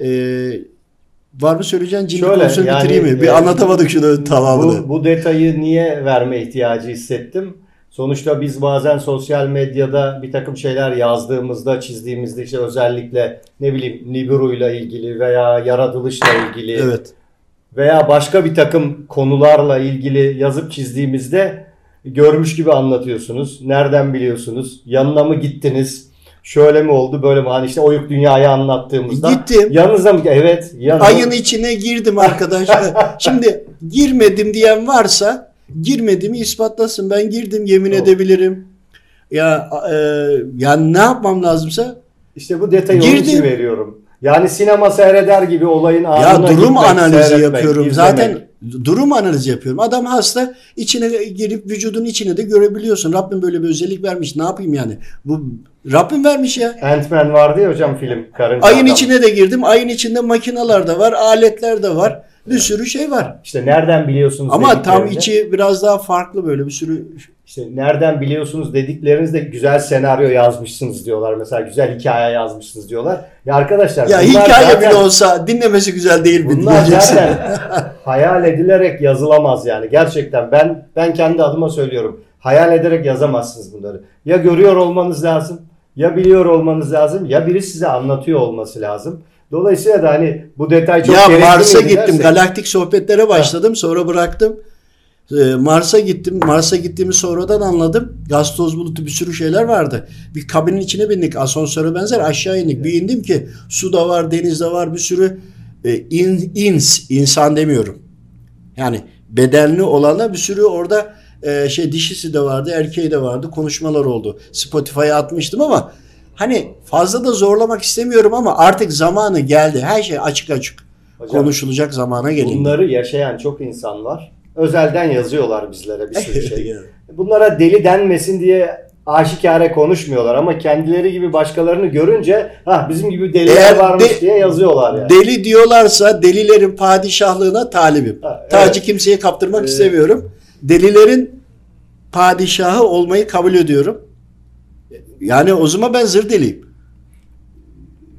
S2: e, var mı söyleyeceğin cinli
S1: Şöyle,
S2: konusunu
S1: yani,
S2: bitireyim mi? Bir
S1: e,
S2: anlatamadık şunu tamamını.
S1: Bu, bu detayı niye verme ihtiyacı hissettim? Sonuçta biz bazen sosyal medyada bir takım şeyler yazdığımızda, çizdiğimizde işte özellikle ne bileyim ile ilgili veya yaratılışla ilgili
S2: Evet.
S1: veya başka bir takım konularla ilgili yazıp çizdiğimizde görmüş gibi anlatıyorsunuz. Nereden biliyorsunuz? Yanına mı gittiniz? Şöyle mi oldu böyle mi? Hani işte oyuk dünyayı anlattığımızda.
S2: Gittim.
S1: Yanınızda mı? Evet. Yanınızda.
S2: Ayın içine girdim arkadaşlar. <laughs> Şimdi girmedim diyen varsa girmediğimi ispatlasın. Ben girdim yemin
S1: Doğru.
S2: edebilirim. Ya e, yani ne yapmam lazımsa
S1: İşte bu detayı onun için
S2: Girdim.
S1: veriyorum. Yani sinema seyreder gibi olayın
S2: ya
S1: ardına
S2: durum
S1: gitmek,
S2: analizi yapıyorum.
S1: izlemek.
S2: Zaten durum analizi yapıyorum. Adam hasta içine girip vücudun içine de görebiliyorsun. Rabbim böyle bir özellik vermiş. Ne yapayım yani? Bu Rabbim vermiş ya.
S1: Ant-Man vardı ya hocam film. Karınca
S2: Ayın
S1: adam.
S2: içine de girdim. Ayın içinde makineler de var, aletler de var. Bir sürü şey var.
S1: İşte nereden biliyorsunuz
S2: Ama tam içi biraz daha farklı böyle bir sürü
S1: İşte nereden biliyorsunuz dediklerinizde güzel senaryo yazmışsınız diyorlar. Mesela güzel hikaye yazmışsınız diyorlar. Ya arkadaşlar
S2: ya hikaye
S1: zaten-
S2: bile olsa dinlemesi güzel değil mi
S1: Bunlar zaten <laughs> hayal edilerek yazılamaz yani. Gerçekten ben ben kendi adıma söylüyorum. Hayal ederek yazamazsınız bunları. Ya görüyor olmanız lazım, ya biliyor olmanız lazım, ya biri size anlatıyor olması lazım. Dolayısıyla da hani bu detay çok
S2: ya
S1: gerekli
S2: Mars'a
S1: miydi
S2: gittim.
S1: dersek-
S2: Galaktik sohbetlere başladım. Sonra bıraktım. Ee, Mars'a gittim. Mars'a gittiğimi sonradan anladım. Gaz toz bulutu bir sürü şeyler vardı. Bir kabinin içine bindik. Asansöre benzer aşağı indik. Bir indim ki su da var, deniz de var. Bir sürü e, in, ins, insan demiyorum. Yani bedenli olana bir sürü orada e, şey dişisi de vardı, erkeği de vardı. Konuşmalar oldu. Spotify'a atmıştım ama hani fazla da zorlamak istemiyorum ama artık zamanı geldi. Her şey açık açık
S1: Hocam,
S2: konuşulacak zamana gelindi.
S1: Bunları yaşayan çok insan var. Özelden yazıyorlar bizlere bir sürü şey. <laughs> Bunlara deli denmesin diye aşikare konuşmuyorlar ama kendileri gibi başkalarını görünce ha bizim gibi deliler
S2: Eğer
S1: varmış
S2: de-
S1: diye yazıyorlar yani.
S2: Deli diyorlarsa delilerin padişahlığına talibim.
S1: Ha,
S2: Tacı
S1: evet.
S2: kimseye kaptırmak
S1: Ee,
S2: istemiyorum. Delilerin padişahı olmayı kabul ediyorum. Yani o zaman ben zır deliyim.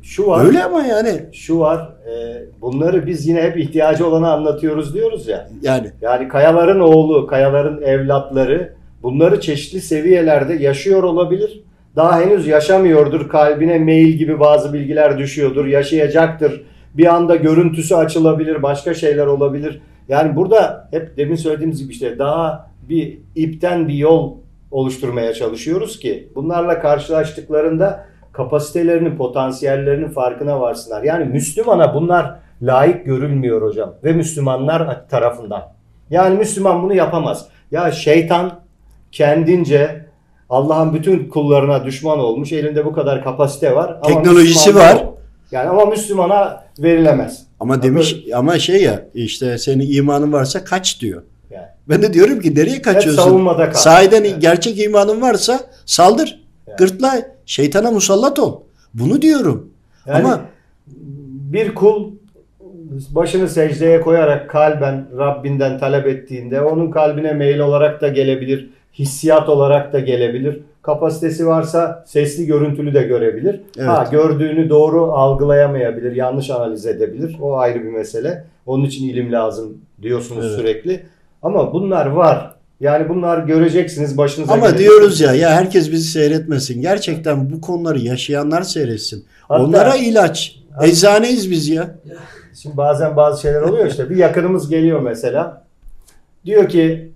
S1: Şu var.
S2: Öyle ama yani.
S1: Şu var. e, bunları biz yine hep ihtiyacı olana anlatıyoruz diyoruz ya.
S2: Yani
S1: Yani Kayaların oğlu, Kayaların evlatları bunları çeşitli seviyelerde yaşıyor olabilir. Daha henüz yaşamıyordur. Kalbine mail gibi bazı bilgiler düşüyordur. Yaşayacaktır. Bir anda görüntüsü açılabilir. Başka şeyler olabilir. Yani burada hep demin söylediğimiz gibi işte daha bir ipten bir yol oluşturmaya çalışıyoruz ki bunlarla karşılaştıklarında kapasitelerinin, potansiyellerinin farkına varsınlar. Yani Müslümana bunlar layık görülmüyor hocam ve Müslümanlar tarafından. Yani Müslüman bunu yapamaz. Ya şeytan kendince Allah'ın bütün kullarına düşman olmuş. Elinde bu kadar kapasite var. Ama
S2: Teknolojisi
S1: Müslümana
S2: var.
S1: Yani ama Müslümana verilemez.
S2: Ama demiş ama şey ya işte senin imanın varsa kaç diyor.
S1: Yani.
S2: Ben de diyorum ki nereye kaçıyorsun?
S1: savunmada kal.
S2: Sahiden
S1: Evet.
S2: gerçek imanın varsa saldır.
S1: Evet.
S2: Gırtla şeytana musallat ol. Bunu diyorum.
S1: Yani
S2: Ama
S1: bir kul başını secdeye koyarak kalben Rabbinden talep ettiğinde onun kalbine meyil olarak da gelebilir, hissiyat olarak da gelebilir. Kapasitesi varsa sesli görüntülü de görebilir.
S2: Evet.
S1: Ha gördüğünü doğru algılayamayabilir, yanlış analiz edebilir. O ayrı bir mesele. Onun için ilim lazım diyorsunuz
S2: Evet.
S1: sürekli. Ama bunlar var. Yani bunlar göreceksiniz başınıza
S2: ama diyoruz ya ya herkes bizi seyretmesin. Gerçekten bu konuları yaşayanlar seyretsin.
S1: Hatta-
S2: Onlara ilaç. Eczaneyiz biz ya.
S1: Şimdi bazen bazı şeyler oluyor işte. Bir yakınımız geliyor mesela. Diyor ki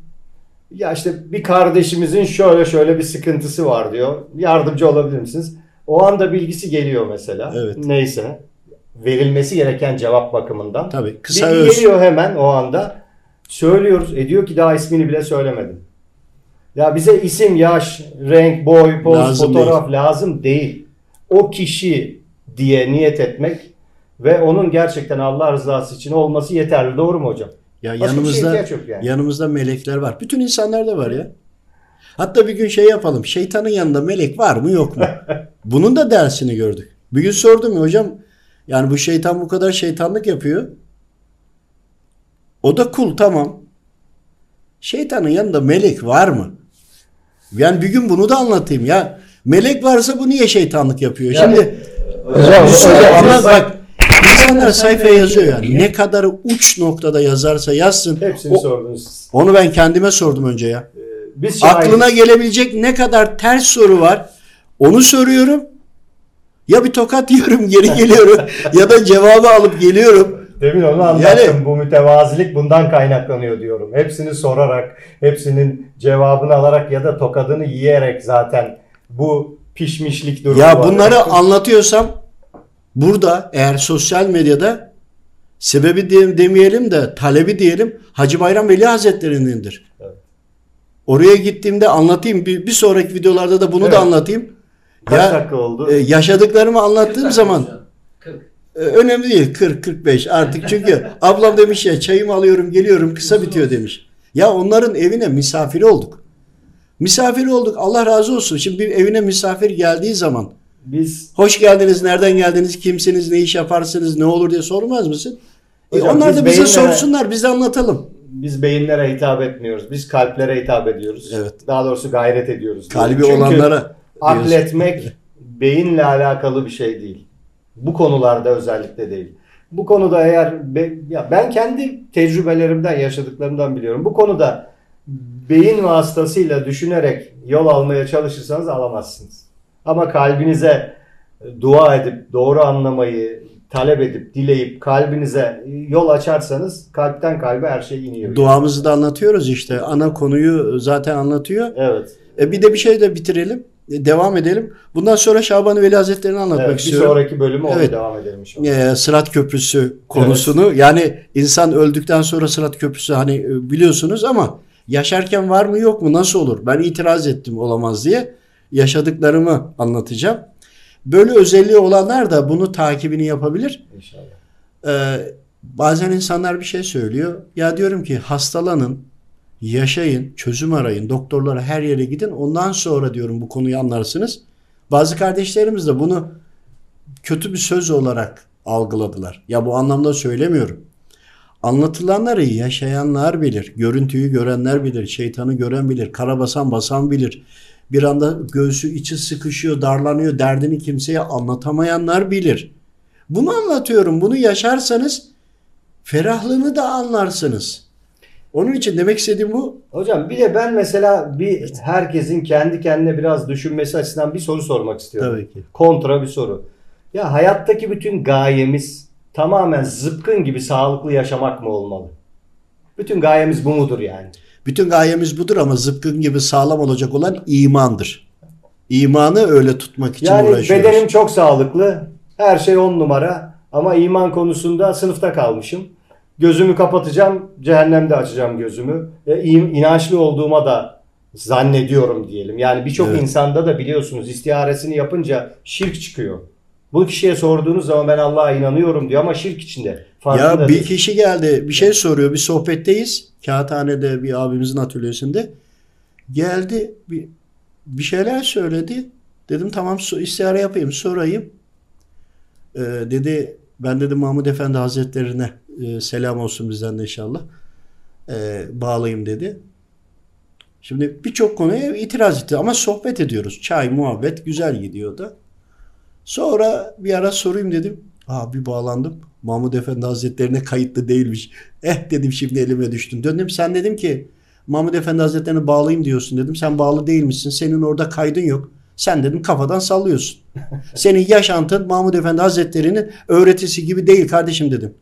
S1: ya işte bir kardeşimizin şöyle şöyle bir sıkıntısı var diyor. Yardımcı olabilir misiniz? O anda bilgisi geliyor mesela.
S2: Evet.
S1: Neyse. Verilmesi gereken cevap bakımından.
S2: Tabii kısa
S1: Bilgi
S2: öz.
S1: geliyor hemen o anda. Söylüyoruz. E diyor ki daha ismini bile söylemedim. Ya bize isim, yaş, renk, boy, poz,
S2: Lazım
S1: fotoğraf lazım değil. O kişi diye niyet etmek ve onun gerçekten Allah rızası için olması yeterli. Doğru mu hocam?
S2: Ya
S1: Başka bir
S2: yanımızda
S1: ihtiyaç yok yani.
S2: yanımızda melekler var. Bütün insanlarda var ya. Hatta bir gün şey yapalım. Şeytanın yanında melek var mı yok mu? <laughs> Bunun da dersini gördük. Bir gün sordum ya hocam. Yani bu şeytan bu kadar şeytanlık yapıyor. O da kul tamam. Şeytanın yanında melek var mı? Yani bir gün bunu da anlatayım ya. Melek varsa bu niye şeytanlık yapıyor?
S1: Yani-
S2: Şimdi
S1: Hocam,
S2: bir
S1: hocam, biz-
S2: bak insanlar sayfaya yazıyor yani. Ne kadar uç noktada yazarsa yazsın.
S1: Hepsini
S2: O-
S1: sordunuz.
S2: onu ben kendime sordum önce ya.
S1: Biz şahidiz.
S2: Aklına gelebilecek ne kadar ters soru var. Onu soruyorum. Ya bir tokat yiyorum geri geliyorum ya da cevabı alıp geliyorum.
S1: Demin onu anlattım.
S2: Yani-
S1: Bu mütevazilik bundan kaynaklanıyor diyorum. Hepsini sorarak, hepsinin cevabını alarak ya da tokadını yiyerek zaten bu pişmişlik durumu
S2: Ya
S1: var.
S2: bunları anlatıyorsam burada eğer sosyal medyada sebebi diye- demeyelim de talebi diyelim Hacı Bayram Veli Hazretleri'nindir.
S1: Evet.
S2: Oraya gittiğimde anlatayım. Bir, bir sonraki videolarda da bunu
S1: Evet.
S2: da anlatayım.
S1: Kaç
S2: ya
S1: dakika oldu?
S2: e, yaşadıklarımı anlattığım zaman
S3: 40.
S2: e, önemli değil 40 45 artık çünkü <laughs> ablam demiş ya çayımı alıyorum geliyorum kısa bitiyor demiş. Ya onların evine misafiri olduk. Misafir olduk. Allah razı olsun. Şimdi bir evine misafir geldiği zaman
S1: Biz
S2: hoş geldiniz, nereden geldiniz, kimsiniz, ne iş yaparsınız, ne olur diye sormaz mısın? E,
S1: Hocam,
S2: onlar
S1: biz
S2: da bize
S1: beyinlere-
S2: sorsunlar, biz de anlatalım.
S1: biz beyinlere hitap etmiyoruz. Biz kalplere hitap ediyoruz.
S2: Evet.
S1: Daha doğrusu gayret ediyoruz.
S2: Kalbi
S1: Çünkü
S2: olanlara diyoruz.
S1: akletmek beyinle alakalı bir şey değil. Bu konularda özellikle değil. Bu konuda eğer be- ya ben kendi tecrübelerimden, yaşadıklarımdan biliyorum. Bu konuda beyin vasıtasıyla düşünerek yol almaya çalışırsanız alamazsınız. Ama kalbinize dua edip doğru anlamayı talep edip dileyip kalbinize yol açarsanız kalpten kalbe her şey iniyor.
S2: Duamızı da anlatıyoruz işte. Ana konuyu zaten anlatıyor.
S1: Evet.
S2: E, bir de bir şey de bitirelim. E, devam edelim. Bundan sonra Şaban Veli Hazretleri'ni anlatmak
S1: evet bir
S2: istiyorum.
S1: sonraki bölümü
S2: Evet.
S1: devam edelim inşallah.
S2: e, Sırat Köprüsü konusunu yani insan öldükten sonra Sırat Köprüsü hani e, biliyorsunuz ama yaşarken var mı yok mu nasıl olur? Ben itiraz ettim olamaz diye yaşadıklarımı anlatacağım. Böyle özelliği olanlar da bunu takibini yapabilir.
S1: İnşallah.
S2: Ee, bazen insanlar bir şey söylüyor. Ya diyorum ki hastalanın, Yaşayın, çözüm arayın, doktorlara her yere gidin. Ondan sonra diyorum bu konuyu anlarsınız. Bazı kardeşlerimiz de bunu kötü bir söz olarak algıladılar. Ya bu anlamda söylemiyorum. Anlatılanları yaşayanlar bilir. Görüntüyü görenler bilir. Şeytanı gören bilir. Karabasan basan bilir. Bir anda göğsü içi sıkışıyor, darlanıyor. Derdini kimseye anlatamayanlar bilir. Bunu anlatıyorum. Bunu yaşarsanız ferahlığını da anlarsınız. Onun için demek istediğim bu.
S1: Hocam bir de ben mesela bir herkesin kendi kendine biraz düşünmesi açısından bir soru sormak istiyorum.
S2: Tabii ki.
S1: Kontra bir soru. Ya hayattaki bütün gayemiz tamamen zıpkın gibi sağlıklı yaşamak mı olmalı? Bütün gayemiz bu mudur yani?
S2: Bütün gayemiz budur ama zıpkın gibi sağlam olacak olan imandır. İmanı öyle tutmak için
S1: Yani
S2: uğraşıyoruz.
S1: bedenim çok sağlıklı. Her şey on numara. Ama iman konusunda sınıfta kalmışım. Gözümü kapatacağım, cehennemde açacağım gözümü. E, in- inançlı olduğuma da zannediyorum diyelim. Yani birçok
S2: Evet.
S1: insanda da biliyorsunuz istiharesini yapınca şirk çıkıyor. Bu kişiye sorduğunuz zaman ben Allah'a inanıyorum diyor ama şirk içinde. Farkında
S2: Ya bir
S1: değil.
S2: kişi geldi bir şey soruyor bir sohbetteyiz. Kağıthane'de bir abimizin atölyesinde. Geldi bir, bir şeyler söyledi. Dedim tamam istihare yapayım sorayım. Ee, dedi ben dedim Mahmud Efendi Hazretlerine e, selam olsun bizden de inşallah. Ee, bağlayayım dedi. Şimdi birçok konuya itiraz etti ama sohbet ediyoruz. Çay, muhabbet güzel gidiyordu. Sonra bir ara sorayım dedim. Aa bir bağlandım. Mahmud Efendi Hazretlerine kayıtlı değilmiş. Eh dedim şimdi elime düştün. Döndüm sen dedim ki Mahmud Efendi Hazretlerine bağlayayım diyorsun dedim. Sen bağlı değilmişsin. Senin orada kaydın yok. Sen dedim kafadan sallıyorsun. <laughs> Senin yaşantın Mahmud Efendi Hazretleri'nin öğretisi gibi değil kardeşim dedim.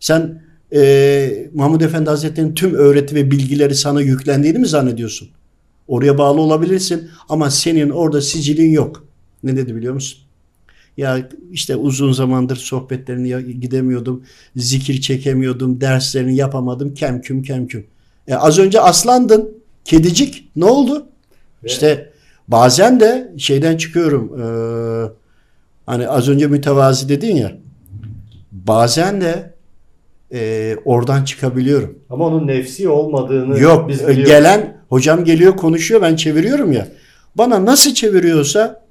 S2: Sen eee Mahmud Efendi Hazretleri'nin tüm öğreti ve bilgileri sana yüklendiğini mi zannediyorsun? Oraya bağlı olabilirsin ama senin orada sicilin yok. Ne dedi biliyor musun? Ya işte uzun zamandır sohbetlerine ya- gidemiyordum. Zikir çekemiyordum. Derslerini yapamadım. Kemküm kemküm. E az önce aslandın. Kedicik. Ne oldu? İşte bazen de şeyden çıkıyorum. eee, hani az önce mütevazi dedin ya. Bazen de eee, oradan çıkabiliyorum.
S1: Ama onun nefsi olmadığını
S2: Yok
S1: biz
S2: e,
S1: biliyoruz.
S2: gelen hocam geliyor konuşuyor ben çeviriyorum ya. Bana nasıl çeviriyorsa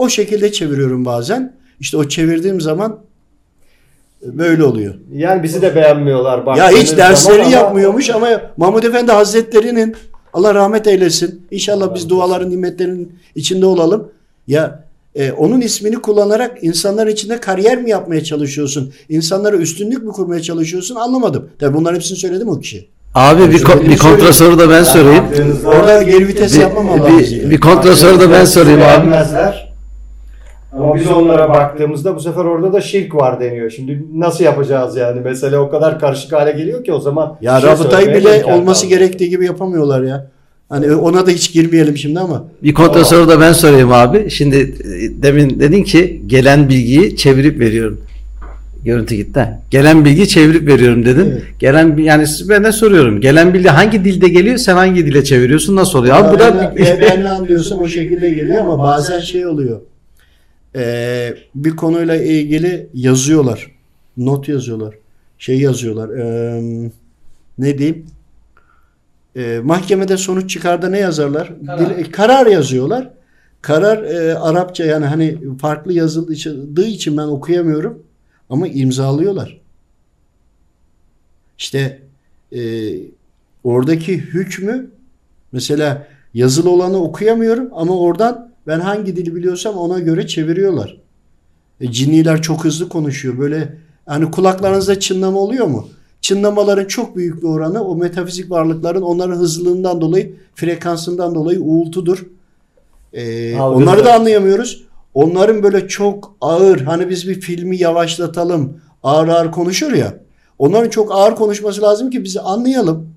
S2: o şekilde çeviriyorum bazen. İşte o çevirdiğim zaman e, böyle oluyor.
S1: Yani bizi de beğenmiyorlar.
S2: Ya
S1: baktığınız
S2: hiç derslerini
S1: zaman ama-
S2: yapmıyormuş ama Mahmud Efendi Hazretleri'nin Allah rahmet eylesin. İnşallah biz duaların nimetlerinin içinde olalım. Ya e, onun ismini kullanarak insanlar içinde kariyer mi yapmaya çalışıyorsun? İnsanlara üstünlük mü kurmaya çalışıyorsun? Anlamadım. Tabii bunların hepsini söyledim o kişi.
S3: Abi bir, ko- bir kontra soru da ben sorayım.
S2: Orada geri vites
S3: Bir,
S2: yapmam Allah'ın
S3: bir, bir kontra soru da ben sorayım abi.
S1: Ama biz onlara baktığımızda bu sefer orada da şirk var deniyor. Şimdi nasıl yapacağız yani? Mesele o kadar karışık hale geliyor ki o zaman
S2: Ya
S1: şey
S2: rabıtayı bile olması
S1: kalmıyor.
S2: gerektiği gibi yapamıyorlar ya. Hani ona da hiç girmeyelim şimdi ama.
S3: Bir kontra soru da ben sorayım abi. Şimdi e, demin dedin ki gelen bilgiyi çevirip veriyorum. Görüntü gitti. ha. Gelen bilgiyi çevirip veriyorum dedin.
S2: Evet.
S3: Gelen yani ben de soruyorum. Gelen bilgi hangi dilde geliyor? Sen hangi dile çeviriyorsun? Nasıl oluyor? Abi bu da
S2: ben, ben ne anlıyorsam o şekilde geliyor ama bazen şey oluyor. Ee, bir konuyla ilgili yazıyorlar. Not yazıyorlar. Şey yazıyorlar. ee, ne diyeyim? Ee, mahkemede sonuç çıkarda ne yazarlar?
S4: Karar.
S2: Dil- karar yazıyorlar. Karar e, Arapça yani hani farklı yazıldığı için ben okuyamıyorum. Ama imzalıyorlar. İşte e, oradaki hükmü mesela yazılı olanı okuyamıyorum ama oradan ben hangi dili biliyorsam ona göre çeviriyorlar. E, cinniler çok hızlı konuşuyor. Böyle hani kulaklarınızda çınlama oluyor mu? Çınlamaların çok büyük bir oranı o metafizik varlıkların onların hızlılığından dolayı, frekansından dolayı uğultudur. E,
S1: Algılar.
S2: onları da anlayamıyoruz. Onların böyle çok ağır hani biz bir filmi yavaşlatalım ağır ağır konuşur ya. Onların çok ağır konuşması lazım ki bizi anlayalım.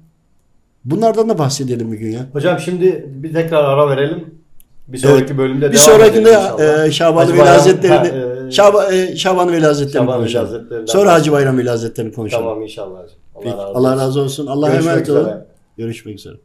S2: Bunlardan da bahsedelim bir gün ya.
S1: Hocam şimdi bir tekrar ara verelim. Bir sonraki bölümde
S2: Bir
S1: devam
S2: sonrakinde e, Şaban Veli Hazretleri'ni
S1: Ha, e,
S2: Şaban, e, Şaban Veli Hazretleri'ni
S1: Şaban
S2: konuşalım.
S1: Hazretleri'nden
S2: Sonra Hacı Bayram Veli Hazretleri'ni konuşalım.
S1: Tamam inşallah. Allah
S2: Peki,
S1: razı
S2: Allah
S1: olsun.
S2: razı olsun. Allah'a emanet olun. Görüşmek üzere.